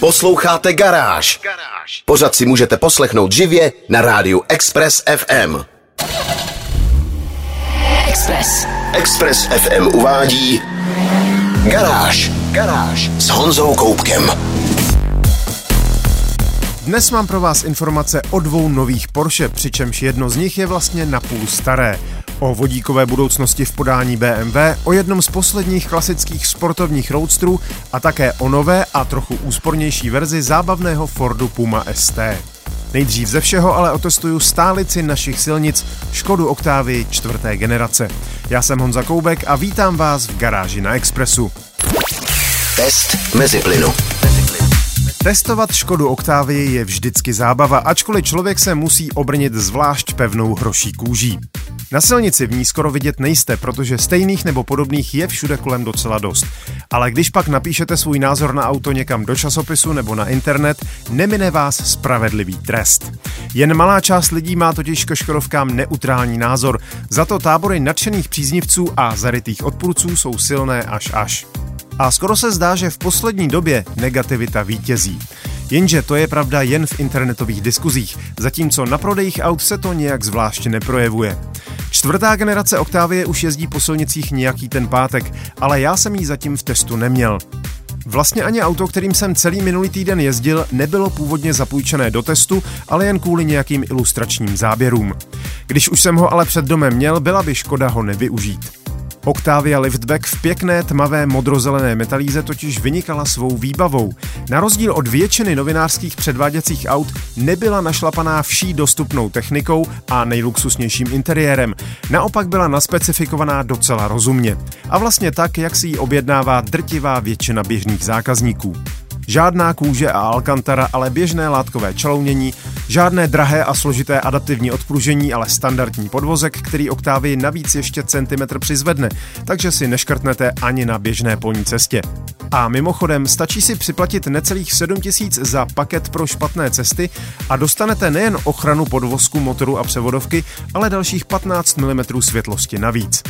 Posloucháte Garáž. Pořád si můžete poslechnout živě na rádiu Express FM. Express. Express FM uvádí Garáž. Garáž s Honzou Koupkem. Dnes mám pro vás informace o dvou nových Porsche, přičemž jedno z nich je vlastně napůl staré. O vodíkové budoucnosti v podání BMW, o jednom z posledních klasických sportovních roadstrů a také o nové a trochu úspornější verzi zábavného Fordu Puma ST. Nejdřív ze všeho ale otestuju stálici našich silnic Škodu Oktávy čtvrté generace. Já jsem Honza Koubek a vítám vás v garáži na Expressu. Test mezi plynu. Testovat Škodu Oktávii je vždycky zábava, ačkoliv člověk se musí obrnit zvlášť pevnou hroší kůží. Na silnici v ní skoro vidět nejste, protože stejných nebo podobných je všude kolem docela dost. Ale když pak napíšete svůj názor na auto někam do časopisu nebo na internet, nemine vás spravedlivý trest. Jen malá část lidí má totiž ke Škodovkám neutrální názor, za to tábory nadšených příznivců a zarytých odpůrců jsou silné až až. A skoro se zdá, že v poslední době negativita vítězí. Jenže to je pravda jen v internetových diskuzích, zatímco na prodejích aut se to nějak zvláště neprojevuje. Čtvrtá generace Octavie už jezdí po silnicích nějaký ten pátek, ale já jsem ji zatím v testu neměl. Vlastně ani auto, kterým jsem celý minulý týden jezdil, nebylo původně zapůjčené do testu, ale jen kvůli nějakým ilustračním záběrům. Když už jsem ho ale před domem měl, byla by škoda ho nevyužít. Octavia Liftback v pěkné tmavé modrozelené metalíze totiž vynikala svou výbavou. Na rozdíl od většiny novinářských předváděcích aut nebyla našlapaná vší dostupnou technikou a nejluxusnějším interiérem. Naopak byla naspecifikovaná docela rozumně. A vlastně tak, jak si ji objednává drtivá většina běžných zákazníků. Žádná kůže a alcantara, ale běžné látkové čalounění, žádné drahé a složité adaptivní odpružení, ale standardní podvozek, který Octavii navíc ještě centimetr přizvedne, takže si neškrtnete ani na běžné polní cestě. A mimochodem, stačí si připlatit necelých 7000 za paket pro špatné cesty a dostanete nejen ochranu podvozku motoru a převodovky, ale dalších 15 mm světlosti navíc.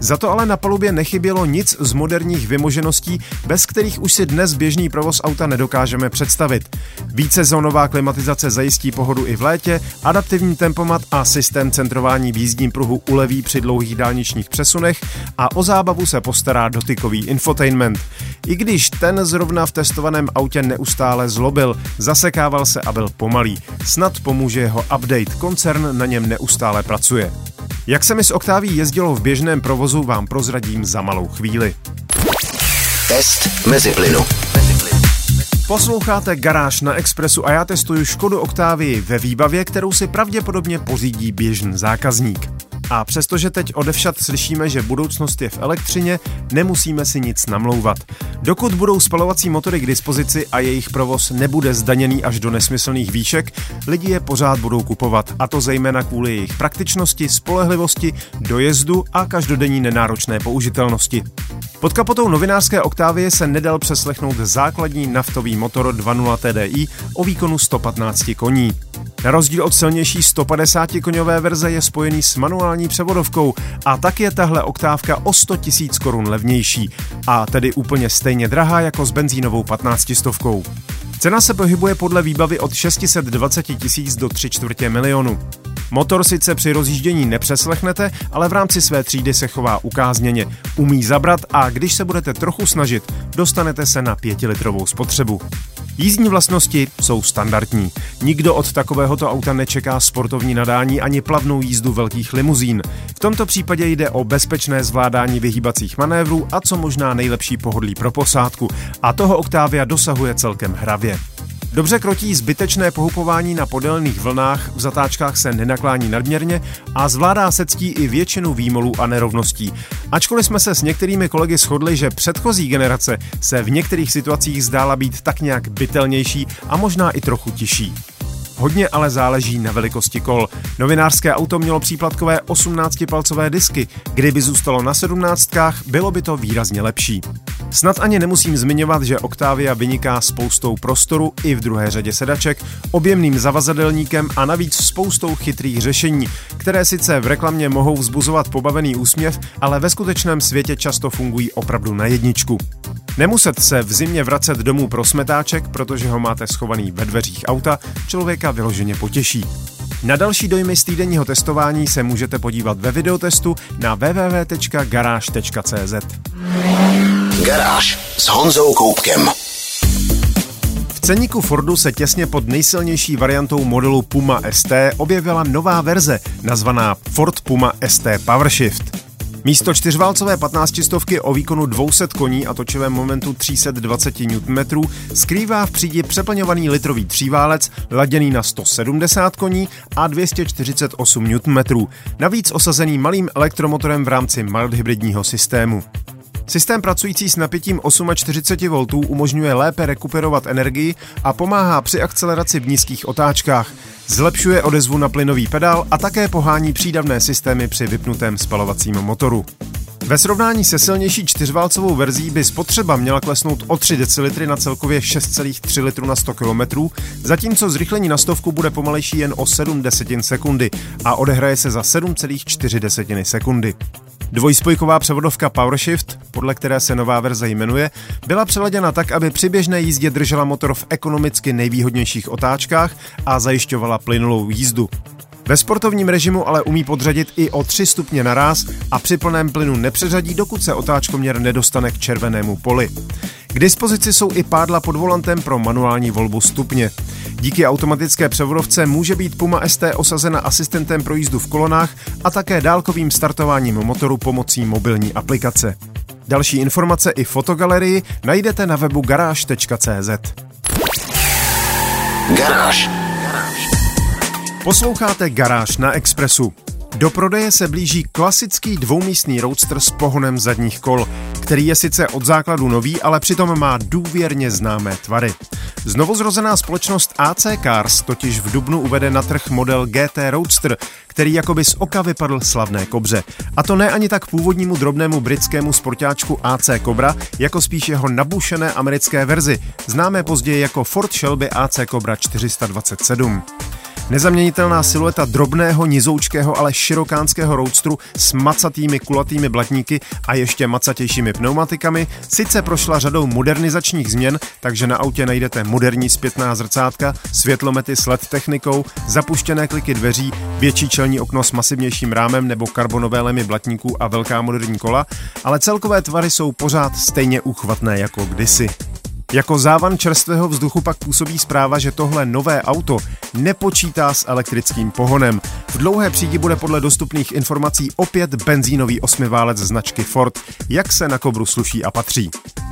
Za to ale na palubě nechybělo nic z moderních vymožeností, bez kterých už si dnes běžný provoz auta nedokážeme představit. Více zónová klimatizace zajistí pohodu i v létě, adaptivní tempomat a systém centrování v jízdním pruhu uleví při dlouhých dálničních přesunech a o zábavu se postará dotykový infotainment. I když ten zrovna v testovaném autě neustále zlobil, zasekával se a byl pomalý. Snad pomůže jeho update, koncern na něm neustále pracuje. Jak se mi s Octaví jezdilo v běžném provozu, vám prozradím za malou chvíli. Test mezi plynu. Posloucháte Garáž na Expressu a já testuju Škodu Octavii ve výbavě, kterou si pravděpodobně pořídí běžný zákazník. A přestože teď odevšat slyšíme, že budoucnost je v elektřině, nemusíme si nic namlouvat. Dokud budou spalovací motory k dispozici a jejich provoz nebude zdaněný až do nesmyslných výšek, lidi je pořád budou kupovat, a to zejména kvůli jejich praktičnosti, spolehlivosti, dojezdu a každodenní nenáročné použitelnosti. Pod kapotou novinářské Oktávie se nedal přeslechnout základní naftový motor 2.0 TDI o výkonu 115 koní. Na rozdíl od silnější 150 koňové verze je spojený s manuální převodovkou a tak je tahle oktávka o 100 000 korun levnější a tedy úplně stejně drahá jako s benzínovou 15 stovkou. Cena se pohybuje podle výbavy od 620 tisíc do 3 čtvrtě milionu. Motor sice při rozjíždění nepřeslechnete, ale v rámci své třídy se chová ukázněně. Umí zabrat a když se budete trochu snažit, dostanete se na pětilitrovou spotřebu. Jízdní vlastnosti jsou standardní. Nikdo od takovéhoto auta nečeká sportovní nadání ani plavnou jízdu velkých limuzín. V tomto případě jde o bezpečné zvládání vyhýbacích manévrů a co možná nejlepší pohodlí pro posádku. A toho Octavia dosahuje celkem hravě. Dobře krotí zbytečné pohupování na podélných vlnách, v zatáčkách se nenaklání nadměrně a zvládá se ctí i většinu výmolů a nerovností. Ačkoliv jsme se s některými kolegy shodli, že předchozí generace se v některých situacích zdála být tak nějak bytelnější a možná i trochu tiší. Hodně ale záleží na velikosti kol. Novinářské auto mělo příplatkové 18-palcové disky. Kdyby zůstalo na 17, bylo by to výrazně lepší. Snad ani nemusím zmiňovat, že Octavia vyniká spoustou prostoru i v druhé řadě sedaček, objemným zavazadelníkem a navíc spoustou chytrých řešení, které sice v reklamě mohou vzbuzovat pobavený úsměv, ale ve skutečném světě často fungují opravdu na jedničku. Nemuset se v zimě vracet domů pro smetáček, protože ho máte schovaný ve dveřích auta, člověka vyloženě potěší. Na další dojmy z týdenního testování se můžete podívat ve videotestu na www.garage.cz. Garáž s Honzou Koupkem. V ceníku Fordu se těsně pod nejsilnější variantou modelu Puma ST objevila nová verze, nazvaná Ford Puma ST PowerShift. Místo čtyřválcové 15 stovky o výkonu 200 koní a točivém momentu 320 Nm skrývá v přídi přeplňovaný litrový tříválec laděný na 170 koní a 248 Nm, navíc osazený malým elektromotorem v rámci mild hybridního systému. Systém pracující s napětím 48 V umožňuje lépe rekuperovat energii a pomáhá při akceleraci v nízkých otáčkách. Zlepšuje odezvu na plynový pedál a také pohání přídavné systémy při vypnutém spalovacím motoru. Ve srovnání se silnější čtyřválcovou verzí by spotřeba měla klesnout o 3 decilitry na celkově 6,3 litru na 100 km, zatímco zrychlení na stovku bude pomalejší jen o 7 desetin sekundy a odehraje se za 7,4 desetiny sekundy. Dvojspojková převodovka PowerShift, podle které se nová verze jmenuje, byla přeladěna tak, aby při běžné jízdě držela motor v ekonomicky nejvýhodnějších otáčkách a zajišťovala plynulou jízdu. Ve sportovním režimu ale umí podřadit i o 3 stupně naraz a při plném plynu nepřeřadí, dokud se otáčkoměr nedostane k červenému poli. K dispozici jsou i pádla pod volantem pro manuální volbu stupně. Díky automatické převodovce může být Puma ST osazena asistentem pro jízdu v kolonách a také dálkovým startováním motoru pomocí mobilní aplikace. Další informace i fotogalerii najdete na webu garáž.cz. Garáž. Posloucháte Garáž na Expressu. Do prodeje se blíží klasický dvoumístný roadster s pohonem zadních kol, který je sice od základu nový, ale přitom má důvěrně známé tvary. Znovuzrozená společnost AC Cars totiž v Dubnu uvede na trh model GT Roadster, který jakoby z oka vypadl slavné kobře. A to ne ani tak původnímu drobnému britskému sportáčku AC Cobra, jako spíš jeho nabušené americké verzi, známé později jako Ford Shelby AC Cobra 427. Nezaměnitelná silueta drobného, nizoučkého, ale širokánského roadstru s macatými kulatými blatníky a ještě macatějšími pneumatikami sice prošla řadou modernizačních změn, takže na autě najdete moderní zpětná zrcátka, světlomety s LED technikou, zapuštěné kliky dveří, větší čelní okno s masivnějším rámem nebo karbonové lemy blatníků a velká moderní kola, ale celkové tvary jsou pořád stejně uchvatné jako kdysi. Jako závan čerstvého vzduchu pak působí zpráva, že tohle nové auto nepočítá s elektrickým pohonem. V dlouhé přídi bude podle dostupných informací opět benzínový osmiválec značky Ford, jak se na Kobru sluší a patří.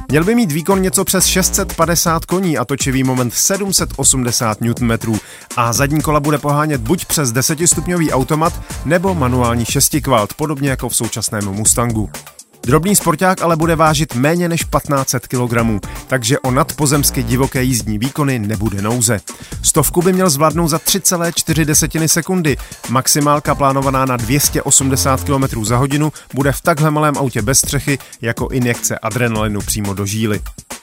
Měl by mít výkon něco přes 650 koní a točivý moment 780 Nm a zadní kola bude pohánět buď přes 10-stupňový automat nebo manuální šestikvalt, podobně jako v současném Mustangu. Drobný sporták ale bude vážit méně než 1500 kg, takže o nadpozemsky divoké jízdní výkony nebude nouze. Stovku by měl zvládnout za 3,4 sekundy. Maximálka plánovaná na 280 km za hodinu bude v takhle malém autě bez střechy jako injekce adrenalinu přímo do žíly.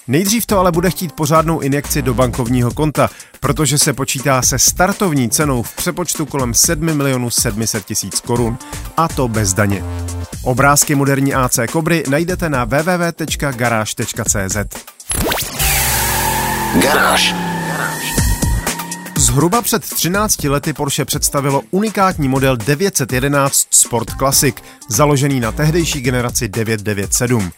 Nejdřív to ale bude chtít pořádnou injekci do bankovního konta, protože se počítá se startovní cenou v přepočtu kolem 7 milionů 700 tisíc korun a to bez daně. Obrázky moderní AC Kobry najdete na www.garage.cz. Garáž. Zhruba před 13 lety Porsche představilo unikátní model 911 Sport Classic, založený na tehdejší generaci 997.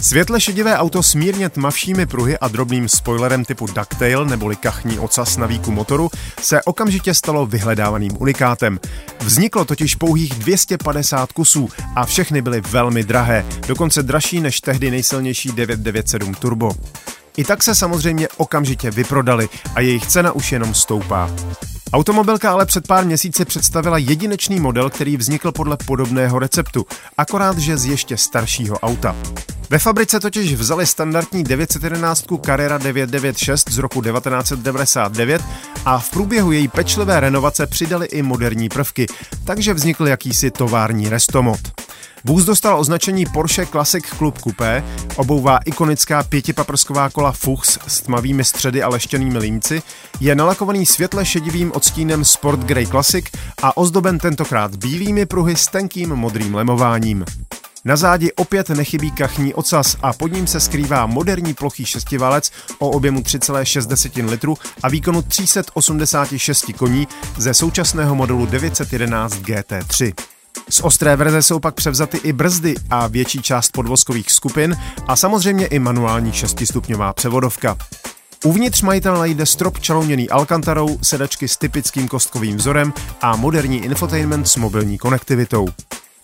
Světle šedivé auto s mírně tmavšími pruhy a drobným spoilerem typu ducktail neboli kachní ocas na výku motoru se okamžitě stalo vyhledávaným unikátem. Vzniklo totiž pouhých 250 kusů a všechny byly velmi drahé, dokonce dražší než tehdy nejsilnější 997 Turbo. I tak se samozřejmě okamžitě vyprodali a jejich cena už jenom stoupá. Automobilka ale před pár měsíci představila jedinečný model, který vznikl podle podobného receptu, akorát že z ještě staršího auta. Ve fabrice totiž vzali standardní 911 Carrera 996 z roku 1999 a v průběhu její pečlivé renovace přidali i moderní prvky, takže vznikl jakýsi tovární restomod. Vůz dostal označení Porsche Classic Club Coupé, obouvá ikonická pětipaprsková kola Fuchs s tmavými středy a leštěnými límci, je nalakovaný světle šedivým odstínem Sport Grey Classic a ozdoben tentokrát bílými pruhy s tenkým modrým lemováním. Na zádi opět nechybí kachní ocas a pod ním se skrývá moderní plochý šestiválec o objemu 3,6 litru a výkonu 386 koní ze současného modelu 911 GT3. Z ostré verze jsou pak převzaty i brzdy a větší část podvozkových skupin a samozřejmě i manuální šestistupňová převodovka. Uvnitř majitel najde strop čalouněný alkantarou, sedačky s typickým kostkovým vzorem a moderní infotainment s mobilní konektivitou.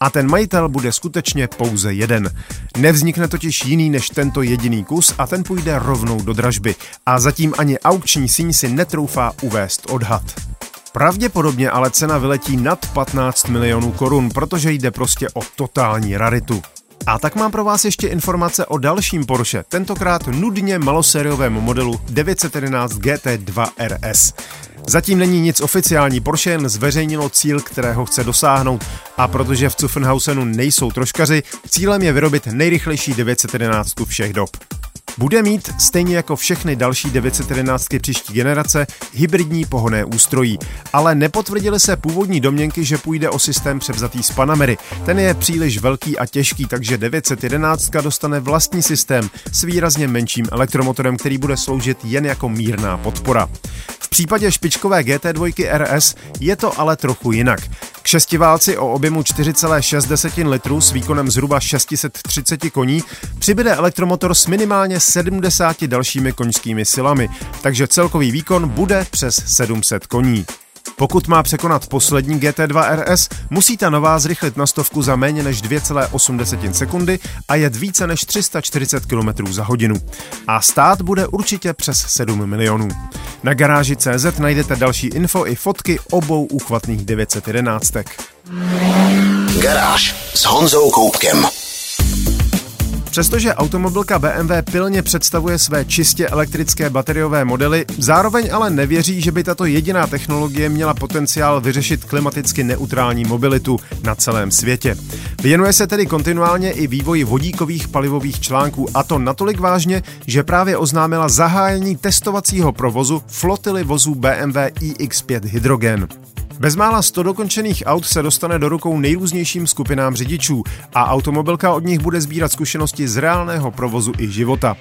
A ten majitel bude skutečně pouze jeden. Nevznikne totiž jiný než tento jediný kus a ten půjde rovnou do dražby. A zatím ani aukční síň si netroufá uvést odhad. Pravděpodobně ale cena vyletí nad 15 milionů korun, protože jde prostě o totální raritu. A tak mám pro vás ještě informace o dalším Porsche, tentokrát nudně malosériovém modelu 911 GT2 RS. Zatím není nic oficiální, Porsche jen zveřejnilo cíl, kterého chce dosáhnout a protože v Zuffenhausenu nejsou troškaři, cílem je vyrobit nejrychlejší 911 všech dob. Bude mít, stejně jako všechny další 911 příští generace, hybridní pohonné ústrojí, ale nepotvrdily se původní domněnky, že půjde o systém převzatý z Panamery. Ten je příliš velký a těžký, takže 911 dostane vlastní systém s výrazně menším elektromotorem, který bude sloužit jen jako mírná podpora. V případě špičkové GT2 RS je to ale trochu jinak. Šestiválci o objemu 4,6 litrů s výkonem zhruba 630 koní přibyde elektromotor s minimálně 70 dalšími koňskými silami, takže celkový výkon bude přes 700 koní. Pokud má překonat poslední GT2 RS, musí ta nová zrychlit na stovku za méně než 2,8 sekundy a jet více než 340 km za hodinu. A stát bude určitě přes 7 milionů. Na garáži CZ najdete další info i fotky obou úchvatných 911. Garáž s Honzou Koupkem. Přestože automobilka BMW pilně představuje své čistě elektrické bateriové modely, zároveň ale nevěří, že by tato jediná technologie měla potenciál vyřešit klimaticky neutrální mobilitu na celém světě. Věnuje se tedy kontinuálně i vývoji vodíkových palivových článků a to natolik vážně, že právě oznámila zahájení testovacího provozu flotily vozů BMW iX5 Hydrogen. Bezmála 100 dokončených aut se dostane do rukou nejrůznějším skupinám řidičů a automobilka od nich bude sbírat zkušenosti z reálného provozu i života.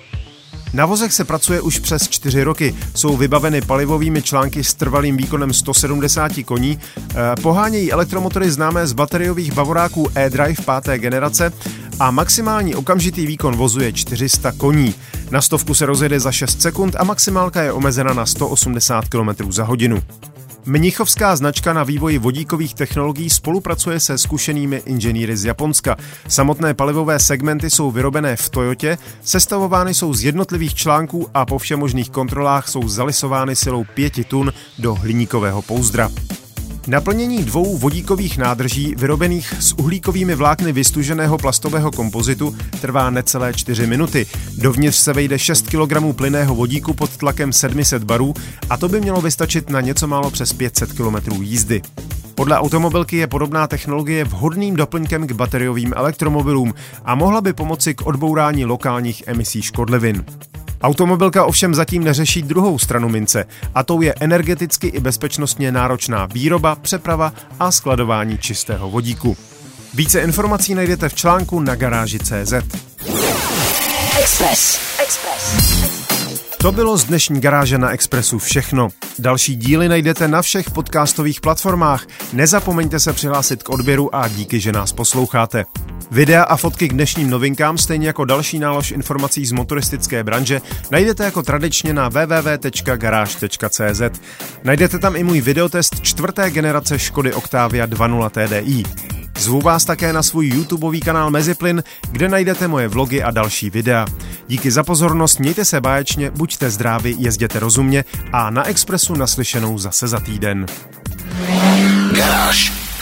Na vozech se pracuje už přes 4 roky. Jsou vybaveny palivovými články s trvalým výkonem 170 koní, eh, pohánějí elektromotory známé z bateriových bavoráků e-drive páté generace a maximální okamžitý výkon vozu je 400 koní. Na stovku se rozjede za 6 sekund a maximálka je omezena na 180 km za hodinu. Mnichovská značka na vývoji vodíkových technologií spolupracuje se zkušenými inženýry z Japonska. Samotné palivové segmenty jsou vyrobené v Toyotě, sestavovány jsou z jednotlivých článků a po všemožných kontrolách jsou zalisovány silou 5 tun do hliníkového pouzdra. Naplnění dvou vodíkových nádrží vyrobených s uhlíkovými vlákny vystuženého plastového kompozitu trvá necelé 4 minuty. Dovnitř se vejde 6 kg plynného vodíku pod tlakem 700 barů a to by mělo vystačit na něco málo přes 500 km jízdy. Podle automobilky je podobná technologie vhodným doplňkem k bateriovým elektromobilům a mohla by pomoci k odbourání lokálních emisí škodlivin. Automobilka ovšem zatím neřeší druhou stranu mince, a tou je energeticky i bezpečnostně náročná výroba, přeprava a skladování čistého vodíku. Více informací najdete v článku na garáži CZ. Express. Express. To bylo z dnešní garáže na Expressu všechno. Další díly najdete na všech podcastových platformách. Nezapomeňte se přihlásit k odběru a díky, že nás posloucháte. Videa a fotky k dnešním novinkám, stejně jako další nálož informací z motoristické branže, najdete jako tradičně na www.garage.cz. Najdete tam i můj videotest čtvrté generace Škody Octavia 2.0 TDI. Zvu vás také na svůj YouTubeový kanál Meziplyn, kde najdete moje vlogy a další videa. Díky za pozornost, mějte se báječně, buďte zdraví, jezděte rozumně a na Expressu naslyšenou zase za týden. Garáž